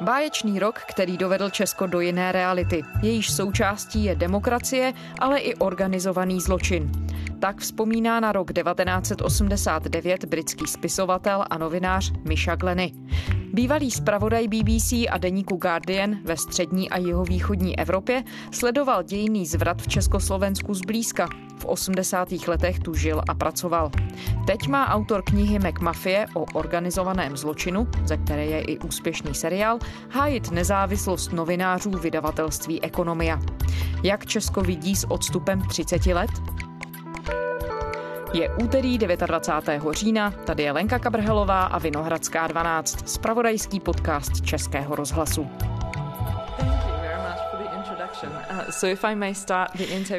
Báječný rok, který dovedl Česko do jiné reality. Jejíž součástí je demokracie, ale i organizovaný zločin. Tak vzpomíná na rok 1989 britský spisovatel a novinář Misha Glenny. Bývalý zpravodaj BBC a deníku Guardian ve střední a jihovýchodní Evropě sledoval dějný zvrat v Československu zblízka. V 80. letech tu žil a pracoval. Teď má autor knihy McMafie o organizovaném zločinu, ze které je i úspěšný seriál, hájit nezávislost novinářů vydavatelství Ekonomia. Jak Česko vidí s odstupem 30 let? Je úterý 29. října, tady je Lenka Kabrhelová a Vinohradská 12, spravodajský podcast Českého rozhlasu.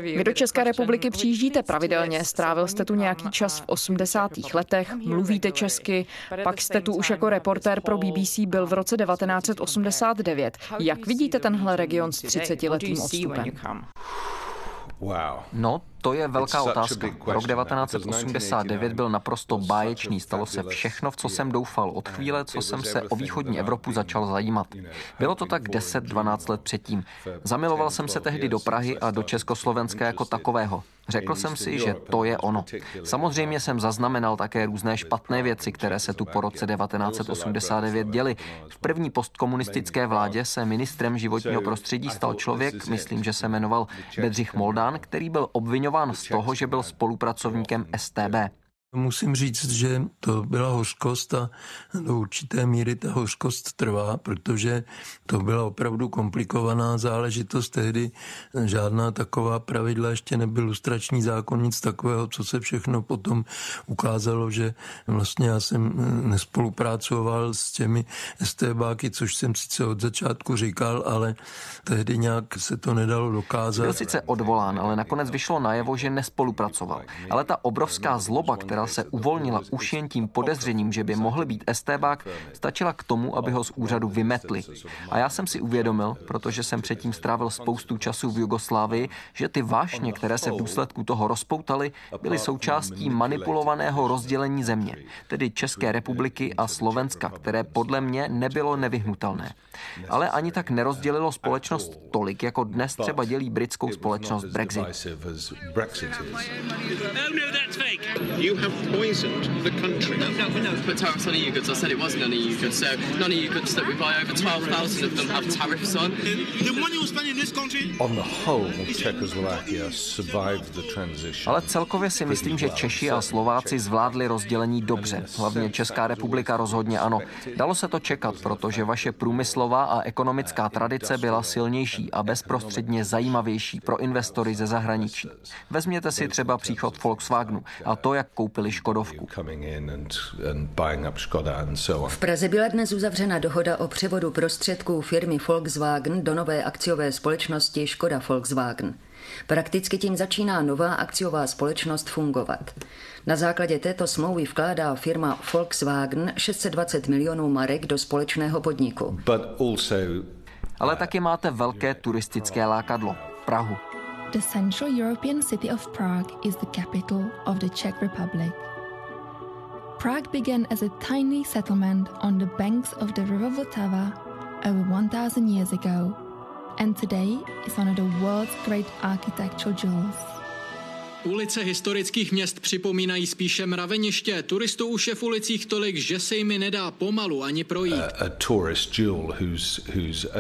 Vy do České republiky přijíždíte pravidelně, strávil jste tu nějaký čas v 80. letech, mluvíte česky, pak jste tu už jako reportér pro BBC byl v roce 1989. Jak vidíte tenhle region s 30 letým odstupem? No, to je velká otázka. Rok 1989 byl naprosto báječný. Stalo se všechno, v co jsem doufal od chvíle, co jsem se o východní Evropu začal zajímat. Bylo to tak 10-12 let předtím. Zamiloval jsem se tehdy do Prahy a do Československa jako takového. Řekl jsem si, že to je ono. Samozřejmě jsem zaznamenal také různé špatné věci, které se tu po roce 1989 děly. V první postkomunistické vládě se ministrem životního prostředí stal člověk, myslím, že se jmenoval Bedřich Moldán, který byl obvinován z toho, že byl spolupracovníkem STB. Musím říct, že to byla hořkost a do určité míry ta hořkost trvá, protože to byla opravdu komplikovaná záležitost. Tehdy žádná taková pravidla ještě nebyl lustrační zákon, nic takového, co se všechno potom ukázalo, že vlastně já jsem nespolupracoval s těmi STBáky, což jsem sice od začátku říkal, ale tehdy nějak se to nedalo dokázat. Byl sice odvolán, ale nakonec vyšlo najevo, že nespolupracoval. Ale ta obrovská zloba, která se uvolnila už jen tím podezřením, že by mohl být estébák, stačila k tomu, aby ho z úřadu vymetli. A já jsem si uvědomil, protože jsem předtím strávil spoustu času v Jugoslávii, že ty vášně, které se v důsledku toho rozpoutaly, byly součástí manipulovaného rozdělení země, tedy České republiky a Slovenska, které podle mě nebylo nevyhnutelné. Ale ani tak nerozdělilo společnost tolik, jako dnes třeba dělí britskou společnost Brexit. Have poisoned the country. No, no, no, put tariffs on EU goods. I said it was none EU goods. So none EU goods that we buy, over 12,000 of them have tariffs on. The money we spend in this country... On the whole, Czechoslovakia survived the transition. Ale celkově si myslím, že Češi a Slováci zvládli rozdělení dobře. Hlavně Česká republika rozhodně ano. Dalo se to čekat, protože vaše průmyslová a ekonomická tradice byla silnější a bezprostředně zajímavější pro investory ze zahraničí. Vezměte si třeba příchod Volkswagenu a to, jak koupili Škodovku. V Praze byla dnes uzavřena dohoda o převodu prostředků firmy Volkswagen do nové akciové společnosti Škoda Volkswagen. Prakticky tím začíná nová akciová společnost fungovat. Na základě této smlouvy vkládá firma Volkswagen 620 milionů marek do společného podniku. Ale taky máte velké turistické lákadlo Prahu. The Central European city of Prague is the capital of the Czech Republic. Prague began as a tiny settlement on the banks of the river Vltava over 1,000 years ago, and today is one of the world's great architectural jewels. Ulice historických měst připomínají spíše mraveniště. Turistů už je v ulicích tolik, že se jimi nedá pomalu ani projít.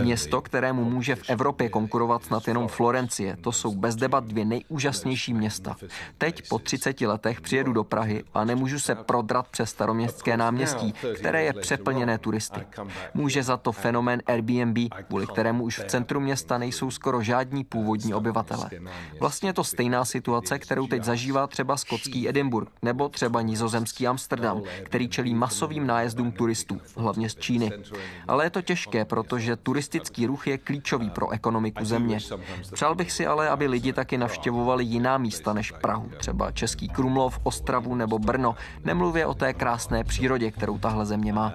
Město, kterému může v Evropě konkurovat snad jenom Florencie, to jsou bez debat dvě nejúžasnější města. Teď po 30 letech přijedu do Prahy a nemůžu se prodrat přes staroměstské náměstí, které je přeplněné turisty. Může za to fenomén Airbnb, kvůli kterému už v centru města nejsou skoro žádní původní obyvatele. Vlastně je to stejná situace, která kterou teď zažívá třeba skotský Edinburgh nebo třeba nizozemský Amsterdam, který čelí masovým nájezdům turistů, hlavně z Číny. Ale je to těžké, protože turistický ruch je klíčový pro ekonomiku země. Přál bych si ale, aby lidi taky navštěvovali jiná místa než Prahu, třeba Český Krumlov, Ostravu nebo Brno, nemluvě o té krásné přírodě, kterou tahle země má.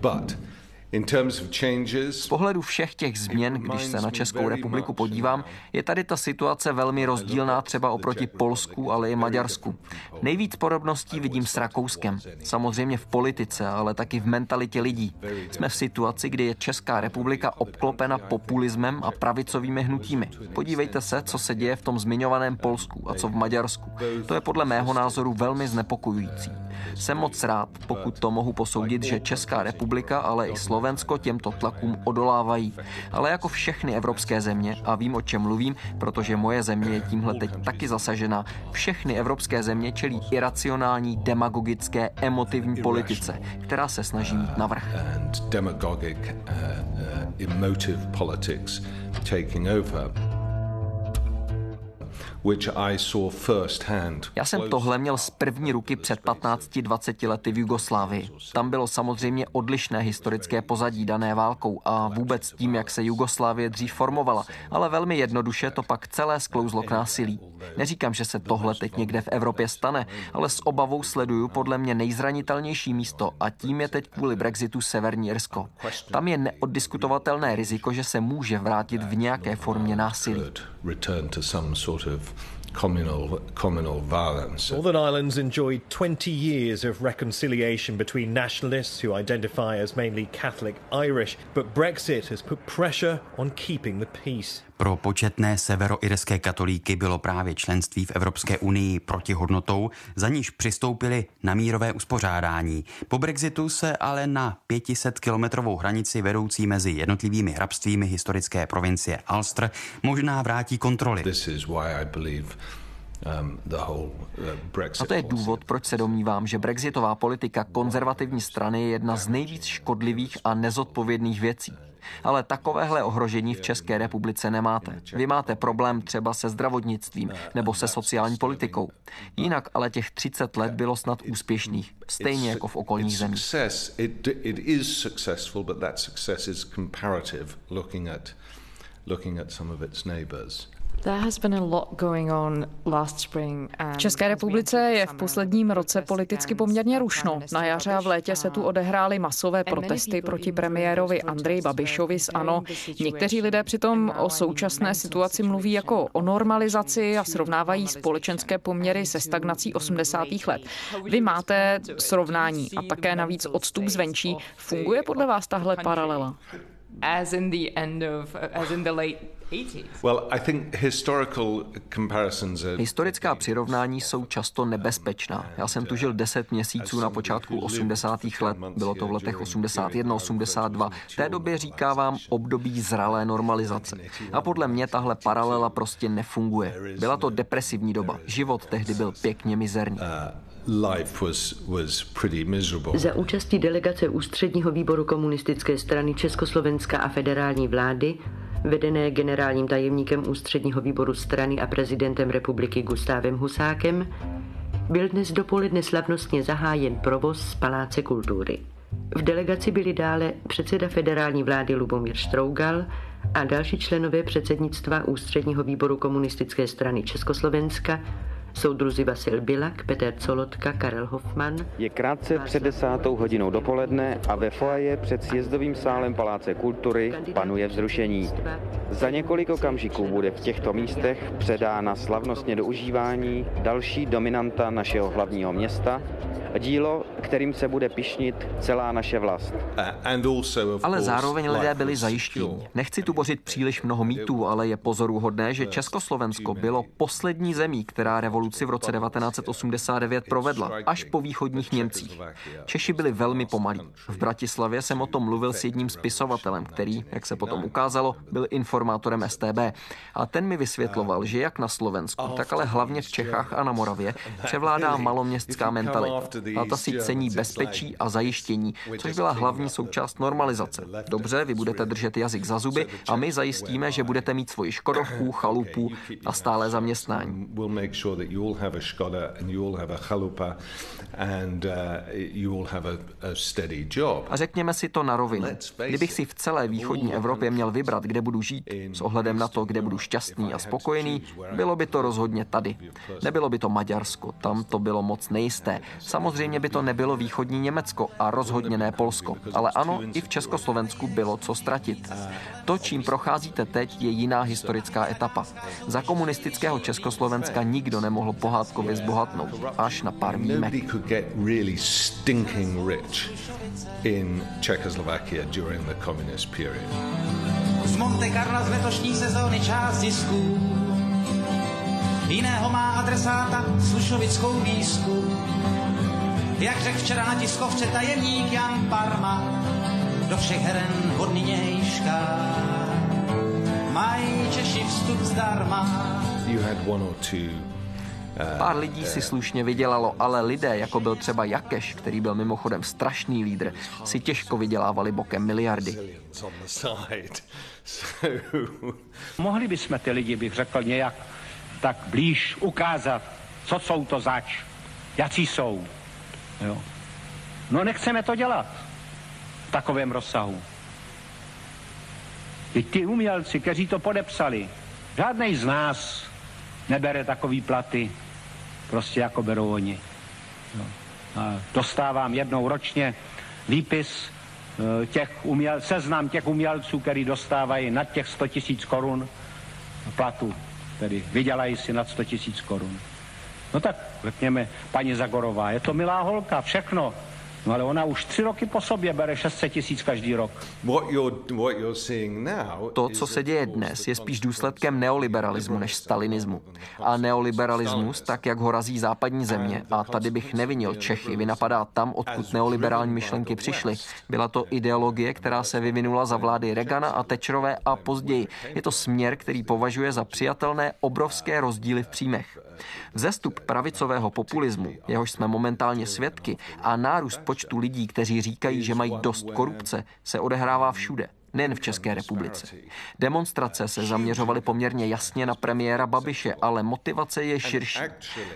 But Z pohledu všech těch změn, když se na Českou republiku podívám, je tady ta situace velmi rozdílná třeba oproti Polsku, ale i Maďarsku. Nejvíc podobností vidím s Rakouskem. Samozřejmě v politice, ale taky v mentalitě lidí. Jsme v situaci, kdy je Česká republika obklopena populismem a pravicovými hnutími. Podívejte se, co se děje v tom zmiňovaném Polsku a co v Maďarsku. To je podle mého názoru velmi znepokojující. Jsem moc rád, pokud to mohu posoudit, že Česká republika, ale i Slovensko těmto tlakům odolávají. Ale jako všechny evropské země, a vím, o čem mluvím, protože moje země je tímhle teď taky zasažena, všechny evropské země čelí iracionální, demagogické, emotivní politice, která se snaží mít navrh. Demagogic, uh, uh, emotive politics taking over. Já jsem tohle měl z první ruky před 15-20 lety v Jugoslávii. Tam bylo samozřejmě odlišné historické pozadí dané válkou a vůbec tím, jak se Jugoslávie dřív formovala, ale velmi jednoduše to pak celé sklouzlo k násilí. Neříkám, že se tohle teď někde v Evropě stane, ale s obavou sleduju podle mě nejzranitelnější místo a tím je teď kvůli Brexitu Severní Irsko. Tam je neoddiskutovatelné riziko, že se může vrátit v nějaké formě násilí return to some sort of communal, communal violence. Northern Ireland's enjoyed 20 years of reconciliation between nationalists who identify as mainly Catholic Irish, but Brexit has put pressure on keeping the peace. Pro početné severoirské katolíky bylo právě členství v Evropské unii protihodnotou, za níž přistoupili na mírové uspořádání. Po Brexitu se ale na 500-kilometrovou hranici vedoucí mezi jednotlivými hrabstvími historické provincie Ulster možná vrátí kontroly. Um, uh, A to je důvod, proč se domnívám, že brexitová politika konzervativní strany je jedna z nejvíc škodlivých a nezodpovědných věcí. Ale takovéhle ohrožení v České republice nemáte. Vy máte problém třeba se zdravotnictvím nebo se sociální politikou. Jinak ale těch 30 let bylo snad úspěšných, stejně jako v okolních zemích. looking at some of its neighbors. V České republice je v posledním roce politicky poměrně rušno. Na jaře a v létě se tu odehrály masové protesty proti premiérovi Andreji Babišovi z ANO. Někteří lidé přitom o současné situaci mluví jako o normalizaci a srovnávají společenské poměry se stagnací 80. let. Vy máte srovnání a také navíc odstup zvenčí. Funguje podle vás tahle paralela? As in the end of, as in the late Historická přirovnání jsou často nebezpečná. Já jsem tu žil 10 měsíců na počátku 80. let, bylo to v letech 81, 82. V té době říkávám období zralé normalizace. A podle mě tahle paralela prostě nefunguje. Byla to depresivní doba. Život tehdy byl pěkně mizerný. Za účastí delegace Ústředního výboru komunistické strany Československa a federální vlády vedené generálním tajemníkem ústředního výboru strany a prezidentem republiky Gustávem Husákem, byl dnes dopoledne slavnostně zahájen provoz z Paláce kultury. V delegaci byli dále předseda federální vlády Lubomír Strougal a další členové předsednictva Ústředního výboru komunistické strany Československa, Soudruzi Vasil Bilak, Peter Colotka, Karel Hoffman. Je krátce před desátou hodinou dopoledne a ve foaje před sjezdovým sálem Paláce kultury panuje vzrušení. Za několik okamžiků bude v těchto místech předána slavnostně do užívání další dominanta našeho hlavního města, dílo, kterým se bude pišnit celá naše vlast. Ale zároveň lidé byli zajištění. Nechci tu bořit příliš mnoho mýtů, ale je pozoruhodné, že Československo bylo poslední zemí, která revoluci v roce 1989 provedla, až po východních Němcích. Češi byli velmi pomalí. V Bratislavě jsem o tom mluvil s jedním spisovatelem, který, jak se potom ukázalo, byl informátorem STB. A ten mi vysvětloval, že jak na Slovensku, tak ale hlavně v Čechách a na Moravě převládá maloměstská mentalita a ta si cení bezpečí a zajištění, což byla hlavní součást normalizace. Dobře, vy budete držet jazyk za zuby a my zajistíme, že budete mít svoji škodovku, chalupu a stále zaměstnání. A řekněme si to na rovinu. Kdybych si v celé východní Evropě měl vybrat, kde budu žít, s ohledem na to, kde budu šťastný a spokojený, bylo by to rozhodně tady. Nebylo by to Maďarsko, tam to bylo moc nejisté. Samozřejmě Samozřejmě by to nebylo východní Německo a rozhodně ne Polsko, ale ano, i v Československu bylo co ztratit. To, čím procházíte teď, je jiná historická etapa. Za komunistického Československa nikdo nemohl pohádkově zbohatnout, až na pár výjimek. in Czechoslovakia during the communist period. Z Monte Carla z letošní sezóny část zisků jiného má adresáta slušovickou výzku. Jak řekl včera na tiskovce tajemník Jan Parma, do všech heren od nynějška mají Češi vstup zdarma. You had one or two Pár lidí si slušně vydělalo, ale lidé, jako byl třeba Jakeš, který byl mimochodem strašný lídr, si těžko vydělávali bokem miliardy. Mohli bychom ty lidi, bych řekl, nějak tak blíž ukázat, co jsou to zač, jaký jsou. Jo. No nechceme to dělat v takovém rozsahu. I ty umělci, kteří to podepsali, žádný z nás nebere takový platy, prostě jako berou oni. Jo. A dostávám jednou ročně výpis eh, těch uměl, seznam těch umělců, který dostávají nad těch 100 tisíc korun platu tedy vydělají si nad 100 tisíc korun. No tak řekněme, paní Zagorová, je to milá holka, všechno, No ale ona už tři roky po sobě bere 600 tisíc každý rok. To, co se děje dnes, je spíš důsledkem neoliberalismu než stalinismu. A neoliberalismus, tak jak ho razí západní země, a tady bych nevinil Čechy, vynapadá tam, odkud neoliberální myšlenky přišly. Byla to ideologie, která se vyvinula za vlády Regana a Tečerové a později. Je to směr, který považuje za přijatelné obrovské rozdíly v příjmech. Vzestup pravicového populismu, jehož jsme momentálně svědky, a nárůst počtu lidí, kteří říkají, že mají dost korupce, se odehrává všude nejen v České republice. Demonstrace se zaměřovaly poměrně jasně na premiéra Babiše, ale motivace je širší.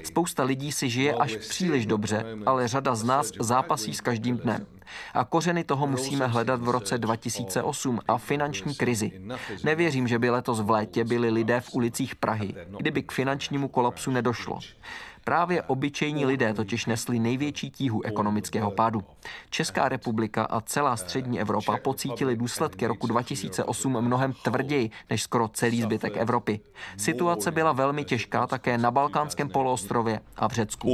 Spousta lidí si žije až příliš dobře, ale řada z nás zápasí s každým dnem. A kořeny toho musíme hledat v roce 2008 a finanční krizi. Nevěřím, že by letos v létě byli lidé v ulicích Prahy, kdyby k finančnímu kolapsu nedošlo. Právě obyčejní lidé totiž nesli největší tíhu ekonomického pádu. Česká republika a celá střední Evropa pocítili důsledky roku 2008 mnohem tvrději než skoro celý zbytek Evropy. Situace byla velmi těžká také na Balkánském poloostrově a v Řecku.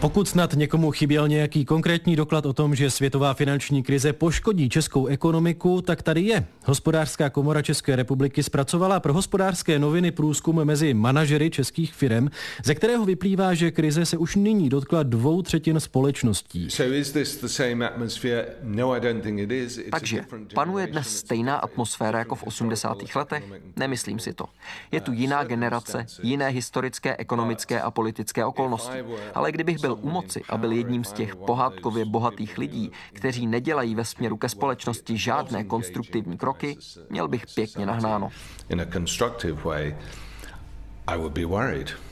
Pokud snad někomu chyběl nějaký konkrétní doklad o tom, že světová finanční krize poškodí českou ekonomiku, tak tady je. Hospodářská komora České republiky zpracovala pro hospodářské noviny průzkum mezi manažery českých firm, ze kterého vyplývá, že krize se už nyní dotkla dvou třetin společností. No, Takže panuje dnes stejná atmosféra jako v 80. letech? Nemyslím si to. Je tu jiná generace, jiné historické, ekonomické a politické okolnosti. Ale kdybych byl u moci a byl jedním z těch pohádkově bohatých lidí, kteří nedělají ve směru ke společnosti žádné konstruktivní kroky, měl bych pěkně nahnáno. I would be worried.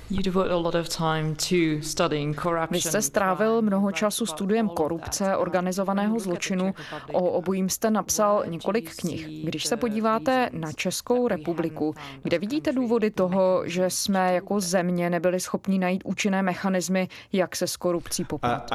Vy jste strávil mnoho času studiem korupce, organizovaného zločinu. O obojím jste napsal několik knih. Když se podíváte na Českou republiku, kde vidíte důvody toho, že jsme jako země nebyli schopni najít účinné mechanismy, jak se s korupcí poprat?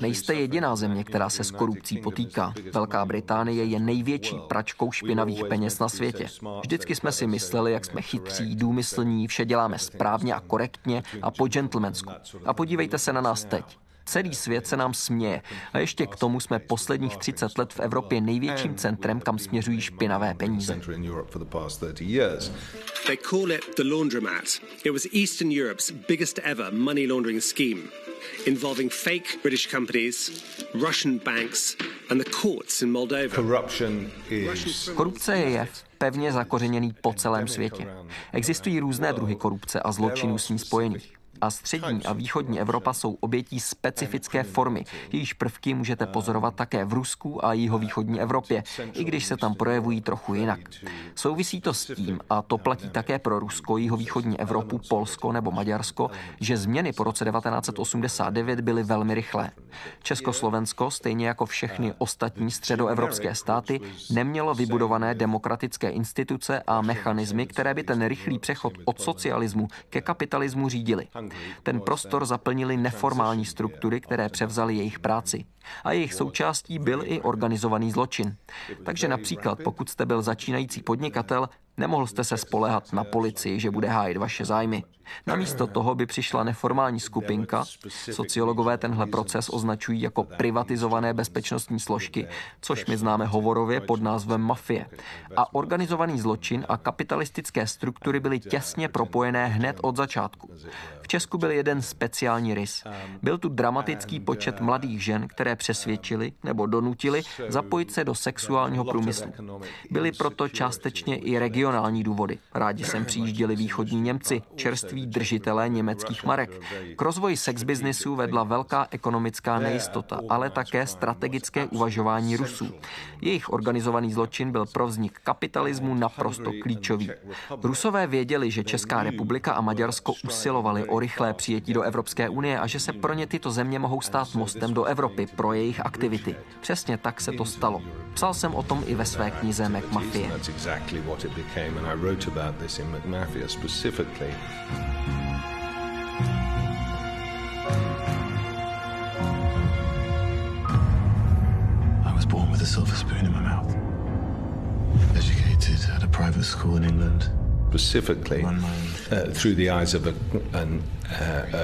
Nejste jediná země, která se s korupcí potýká. Velká Británie je největší pračkou špinavých peněz na světě. Vždycky jsme si mysleli, jak jsme chytří chytří, důmyslní, vše děláme správně a korektně a po gentlemansku. A podívejte se na nás teď. Celý svět se nám směje. A ještě k tomu jsme posledních 30 let v Evropě největším centrem, kam směřují špinavé peníze. They call it the laundromat. It was Eastern Europe's biggest ever money laundering scheme involving fake British companies, Russian banks and the courts in Moldova. Korupce je jev, pevně zakořeněný po celém světě. Existují různé druhy korupce a zločinů s ní spojených. A střední a východní Evropa jsou obětí specifické formy. Jejíž prvky můžete pozorovat také v Rusku a jihovýchodní Evropě, i když se tam projevují trochu jinak. Souvisí to s tím, a to platí také pro Rusko, jihovýchodní Evropu, Polsko nebo Maďarsko, že změny po roce 1989 byly velmi rychlé. Československo, stejně jako všechny ostatní středoevropské státy, nemělo vybudované demokratické instituce a mechanismy, které by ten rychlý přechod od socialismu ke kapitalismu řídili. Ten prostor zaplnili neformální struktury, které převzaly jejich práci. A jejich součástí byl i organizovaný zločin. Takže například, pokud jste byl začínající podnikatel, Nemohl jste se spolehat na policii, že bude hájit vaše zájmy. Namísto toho by přišla neformální skupinka, sociologové tenhle proces označují jako privatizované bezpečnostní složky, což my známe hovorově pod názvem mafie. A organizovaný zločin a kapitalistické struktury byly těsně propojené hned od začátku. V Česku byl jeden speciální rys. Byl tu dramatický počet mladých žen, které přesvědčili nebo donutili zapojit se do sexuálního průmyslu. Byly proto částečně i regionální důvody. Rádi sem přijížděli východní Němci, čerství držitelé německých marek. K rozvoji sexbiznisu vedla velká ekonomická nejistota, ale také strategické uvažování Rusů. Jejich organizovaný zločin byl pro vznik kapitalismu naprosto klíčový. Rusové věděli, že Česká republika a Maďarsko usilovali o rychlé přijetí do Evropské unie a že se pro ně tyto země mohou stát mostem do Evropy pro jejich aktivity. Přesně tak se to stalo. Psal jsem o tom i ve své knize McMafie. I was born with a silver spoon in my mouth. Educated at a private school in England. Specifically, uh, through the eyes of a, an, uh,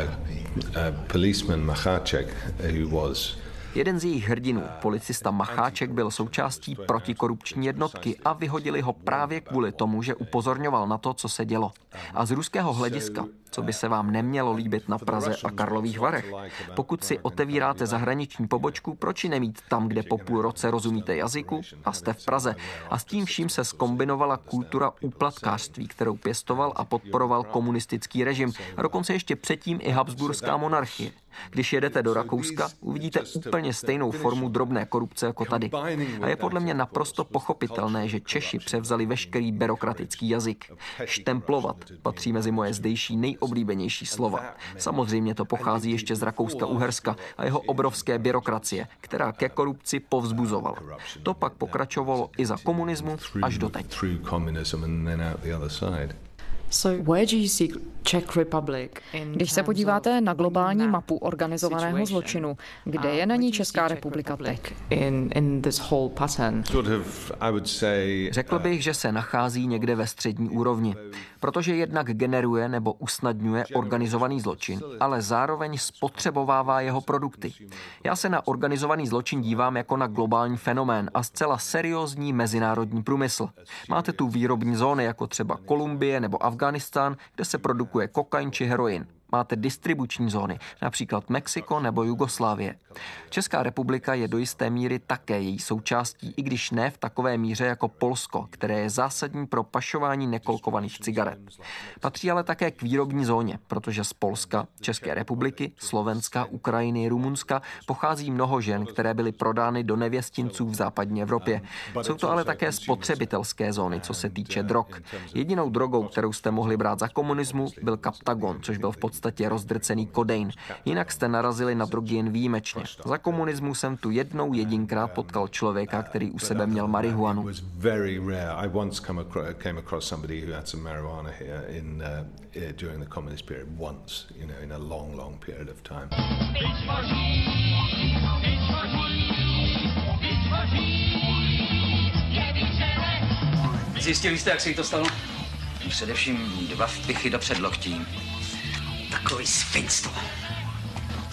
a, a policeman, Machacek, who was Jeden z jejich hrdinů, policista Macháček, byl součástí protikorupční jednotky a vyhodili ho právě kvůli tomu, že upozorňoval na to, co se dělo. A z ruského hlediska, co by se vám nemělo líbit na Praze a Karlových Varech. Pokud si otevíráte zahraniční pobočku, proč ji nemít tam, kde po půl roce rozumíte jazyku a jste v Praze? A s tím vším se skombinovala kultura úplatkářství, kterou pěstoval a podporoval komunistický režim a dokonce ještě předtím i Habsburská monarchie. Když jedete do Rakouska, uvidíte úplně stejnou formu drobné korupce jako tady. A je podle mě naprosto pochopitelné, že Češi převzali veškerý byrokratický jazyk. Štemplovat patří mezi moje zdejší nejoblíbenější slova. Samozřejmě to pochází ještě z Rakouska-Uherska a jeho obrovské byrokracie, která ke korupci povzbuzovala. To pak pokračovalo i za komunismu až do teď. Když se podíváte na globální mapu organizovaného zločinu, kde je na ní Česká republika teď? Řekl bych, že se nachází někde ve střední úrovni, protože jednak generuje nebo usnadňuje organizovaný zločin, ale zároveň spotřebovává jeho produkty. Já se na organizovaný zločin dívám jako na globální fenomén a zcela seriózní mezinárodní průmysl. Máte tu výrobní zóny jako třeba Kolumbie nebo Afganistán, Afghánistán, kde se produkuje kokain či heroin máte distribuční zóny, například Mexiko nebo Jugoslávie. Česká republika je do jisté míry také její součástí, i když ne v takové míře jako Polsko, které je zásadní pro pašování nekolkovaných cigaret. Patří ale také k výrobní zóně, protože z Polska, České republiky, Slovenska, Ukrajiny, Rumunska pochází mnoho žen, které byly prodány do nevěstinců v západní Evropě. Jsou to ale také spotřebitelské zóny, co se týče drog. Jedinou drogou, kterou jste mohli brát za komunismu, byl kaptagon, což byl v podstatě podstatě rozdrcený kodein. Jinak jste narazili na drogy jen výjimečně. Za komunismu jsem tu jednou jedinkrát potkal člověka, který u sebe měl marihuanu. Zjistili jste, jak se jí to stalo? Především dva vpichy do předloktí. Takový svinstvo.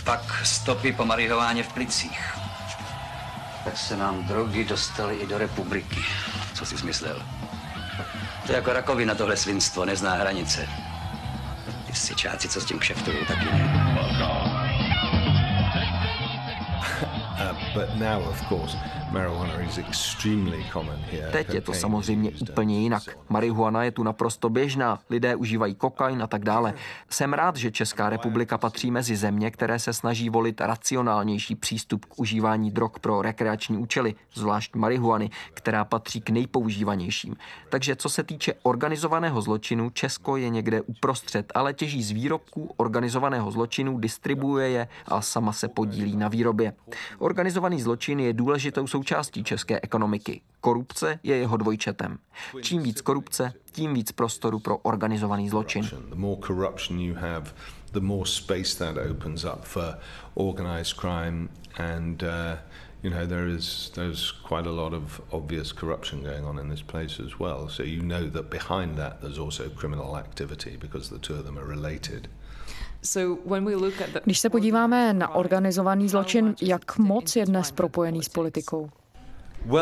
Pak stopy po marihováně v plicích. Tak se nám drogy dostaly i do republiky. Co jsi smyslel? To je jako rakovina tohle svinstvo, nezná hranice. Ty sičáci, co s tím kšeftují, taky ne. Teď je to samozřejmě úplně jinak. Marihuana je tu naprosto běžná, lidé užívají kokain a tak dále. Jsem rád, že Česká republika patří mezi země, které se snaží volit racionálnější přístup k užívání drog pro rekreační účely, zvlášť marihuany, která patří k nejpoužívanějším. Takže co se týče organizovaného zločinu, Česko je někde uprostřed, ale těží z výrobků organizovaného zločinu, distribuuje je a sama se podílí na výrobě. Organizovaný zločin je důležitou součástí české ekonomiky. Korupce je jeho dvojčetem. Čím víc korupce, tím víc prostoru pro organizovaný zločin. The more space that opens up for organized crime and uh, you know there is there's quite a lot of obvious corruption going on in this place as well so you know that behind that there's also criminal activity because the two of them are related když se podíváme na organizovaný zločin, jak moc je dnes propojený s politikou? Uh,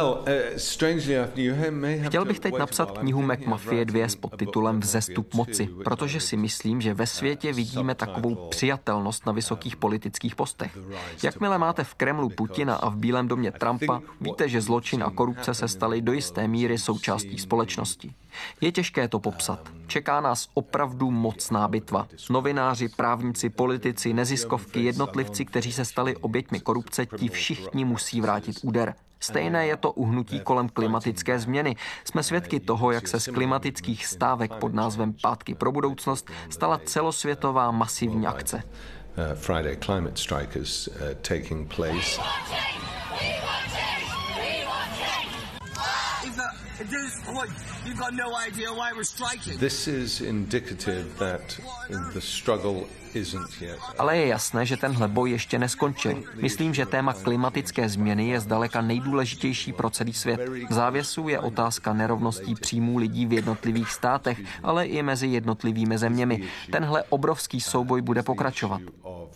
Chtěl bych teď napsat knihu McMafie 2 s podtitulem Vzestup moci, protože si myslím, že ve světě vidíme takovou přijatelnost na vysokých politických postech. Jakmile máte v Kremlu Putina a v Bílém domě Trumpa, víte, že zločin a korupce se staly do jisté míry součástí společnosti. Je těžké to popsat. Čeká nás opravdu mocná bitva. Novináři, právníci, politici, neziskovky, jednotlivci, kteří se stali oběťmi korupce, ti všichni musí vrátit úder. Stejné je to uhnutí kolem klimatické změny. Jsme svědky toho, jak se z klimatických stávek pod názvem Pátky pro budoucnost stala celosvětová masivní akce. Uh, Friday climate strike is taking place. This is indicative that the struggle ale je jasné, že tenhle boj ještě neskončil. Myslím, že téma klimatické změny je zdaleka nejdůležitější pro celý svět. V závěsu je otázka nerovností příjmů lidí v jednotlivých státech, ale i mezi jednotlivými zeměmi. Tenhle obrovský souboj bude pokračovat.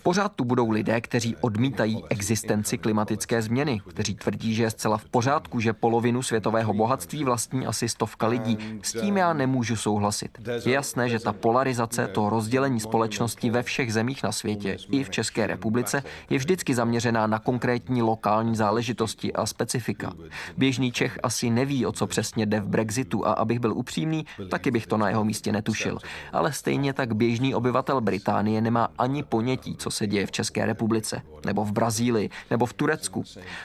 Pořád tu budou lidé, kteří odmítají existenci klimatické změny, kteří tvrdí, že je zcela v pořádku, že polovinu světového bohatství vlastní asi stovka lidí. S tím já nemůžu souhlasit. Je jasné, že ta polarizace, to rozdělení společnosti ve všech zemích na světě, i v České republice, je vždycky zaměřená na konkrétní lokální záležitosti a specifika. Běžný Čech asi neví, o co přesně jde v Brexitu a abych byl upřímný, taky bych to na jeho místě netušil. Ale stejně tak běžný obyvatel Británie nemá ani ponětí, co se děje v České republice, nebo v Brazílii, nebo v Turecku.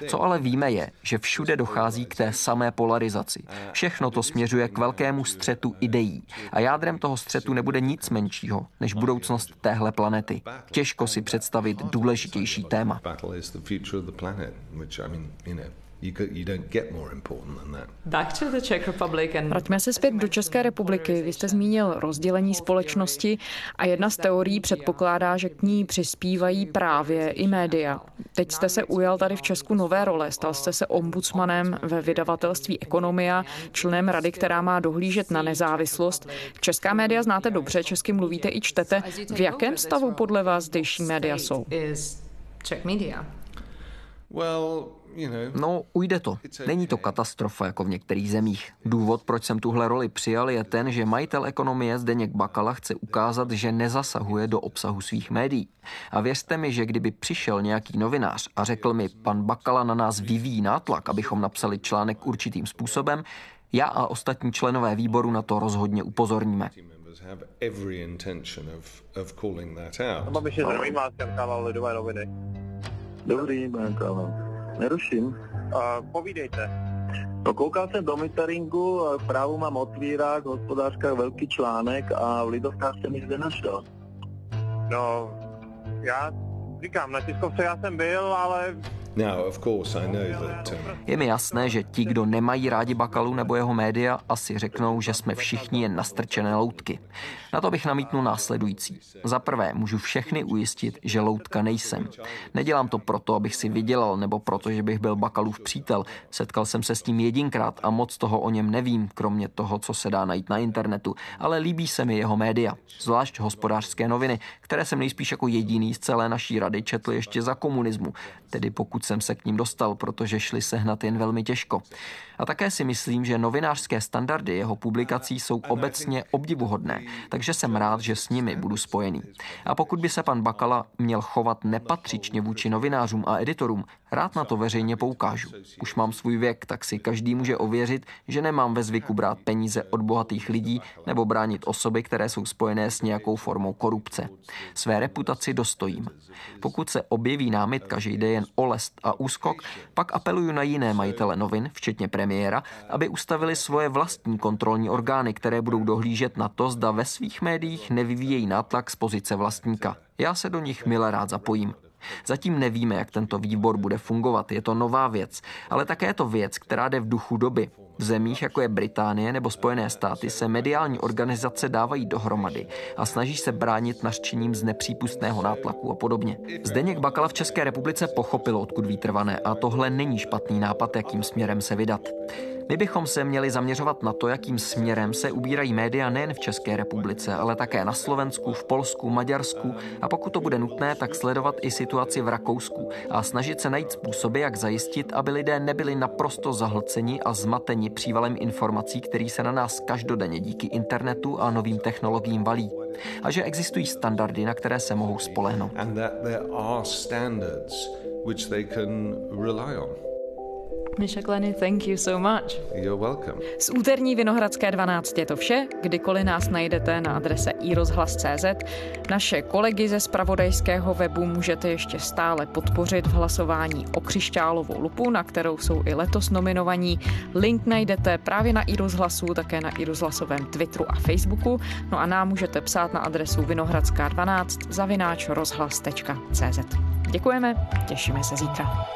Co ale víme je, že všude dochází k té samé polarizaci. Všechno to směřuje k velkému střetu ideí. A jádrem toho střetu nebude nic menšího, než budoucnost téhle planety. Těžko si představit důležitější téma. Vraťme se zpět do České republiky. Vy jste zmínil rozdělení společnosti a jedna z teorií předpokládá, že k ní přispívají právě i média. Teď jste se ujal tady v Česku nové role. Stal jste se ombudsmanem ve vydavatelství Ekonomia, členem rady, která má dohlížet na nezávislost. Česká média znáte dobře, česky mluvíte i čtete. V jakém stavu podle vás zdejší média jsou? Well, No, ujde to. Není to katastrofa jako v některých zemích. Důvod, proč jsem tuhle roli přijal, je ten, že majitel ekonomie Zdeněk Bakala chce ukázat, že nezasahuje do obsahu svých médií. A věřte mi, že kdyby přišel nějaký novinář a řekl mi, pan Bakala na nás vyvíjí nátlak, abychom napsali článek určitým způsobem, já a ostatní členové výboru na to rozhodně upozorníme. Dobrý, Neruším. Uh, povídejte. No, koukal jsem do Meteringu, v právu mám otvírák, v hospodářkách velký článek a v Lidovkách jsem nic nenašel. No, já říkám, na tiskovce já jsem byl, ale je mi jasné, že ti, kdo nemají rádi Bakalu nebo jeho média, asi řeknou, že jsme všichni jen nastrčené loutky. Na to bych namítnul následující. Za prvé, můžu všechny ujistit, že loutka nejsem. Nedělám to proto, abych si vydělal, nebo proto, že bych byl Bakalův přítel. Setkal jsem se s tím jedinkrát a moc toho o něm nevím, kromě toho, co se dá najít na internetu. Ale líbí se mi jeho média, zvlášť hospodářské noviny, které jsem nejspíš jako jediný z celé naší rady četl ještě za komunismu. Tedy pokud jsem se k ním dostal, protože šli sehnat jen velmi těžko. A také si myslím, že novinářské standardy jeho publikací jsou obecně obdivuhodné, takže jsem rád, že s nimi budu spojený. A pokud by se pan Bakala měl chovat nepatřičně vůči novinářům a editorům, Rád na to veřejně poukážu. Už mám svůj věk, tak si každý může ověřit, že nemám ve zvyku brát peníze od bohatých lidí nebo bránit osoby, které jsou spojené s nějakou formou korupce. Své reputaci dostojím. Pokud se objeví námitka, že jde jen o lest a úskok, pak apeluju na jiné majitele novin, včetně premiéra, aby ustavili svoje vlastní kontrolní orgány, které budou dohlížet na to, zda ve svých médiích nevyvíjejí nátlak z pozice vlastníka. Já se do nich mile rád zapojím. Zatím nevíme, jak tento výbor bude fungovat, je to nová věc, ale také je to věc, která jde v duchu doby. V zemích, jako je Británie nebo Spojené státy, se mediální organizace dávají dohromady a snaží se bránit nařčením z nepřípustného nátlaku a podobně. Zdeněk Bakala v České republice pochopil, odkud výtrvané a tohle není špatný nápad, jakým směrem se vydat. My bychom se měli zaměřovat na to, jakým směrem se ubírají média nejen v České republice, ale také na Slovensku, v Polsku, Maďarsku a pokud to bude nutné, tak sledovat i situaci v Rakousku a snažit se najít způsoby, jak zajistit, aby lidé nebyli naprosto zahlceni a zmateni přívalem informací, který se na nás každodenně díky internetu a novým technologiím valí. A že existují standardy, na které se mohou spolehnout. Misha Kleny, thank you so much. You're welcome. Z úterní Vinohradské 12 je to vše. Kdykoliv nás najdete na adrese iRozhlas.cz. Naše kolegy ze spravodajského webu můžete ještě stále podpořit v hlasování o křišťálovou lupu, na kterou jsou i letos nominovaní. Link najdete právě na iRozhlasu, také na iRozhlasovém Twitteru a Facebooku. No a nám můžete psát na adresu vinohradská12 zavináč rozhlas.cz. Děkujeme, těšíme se zítra.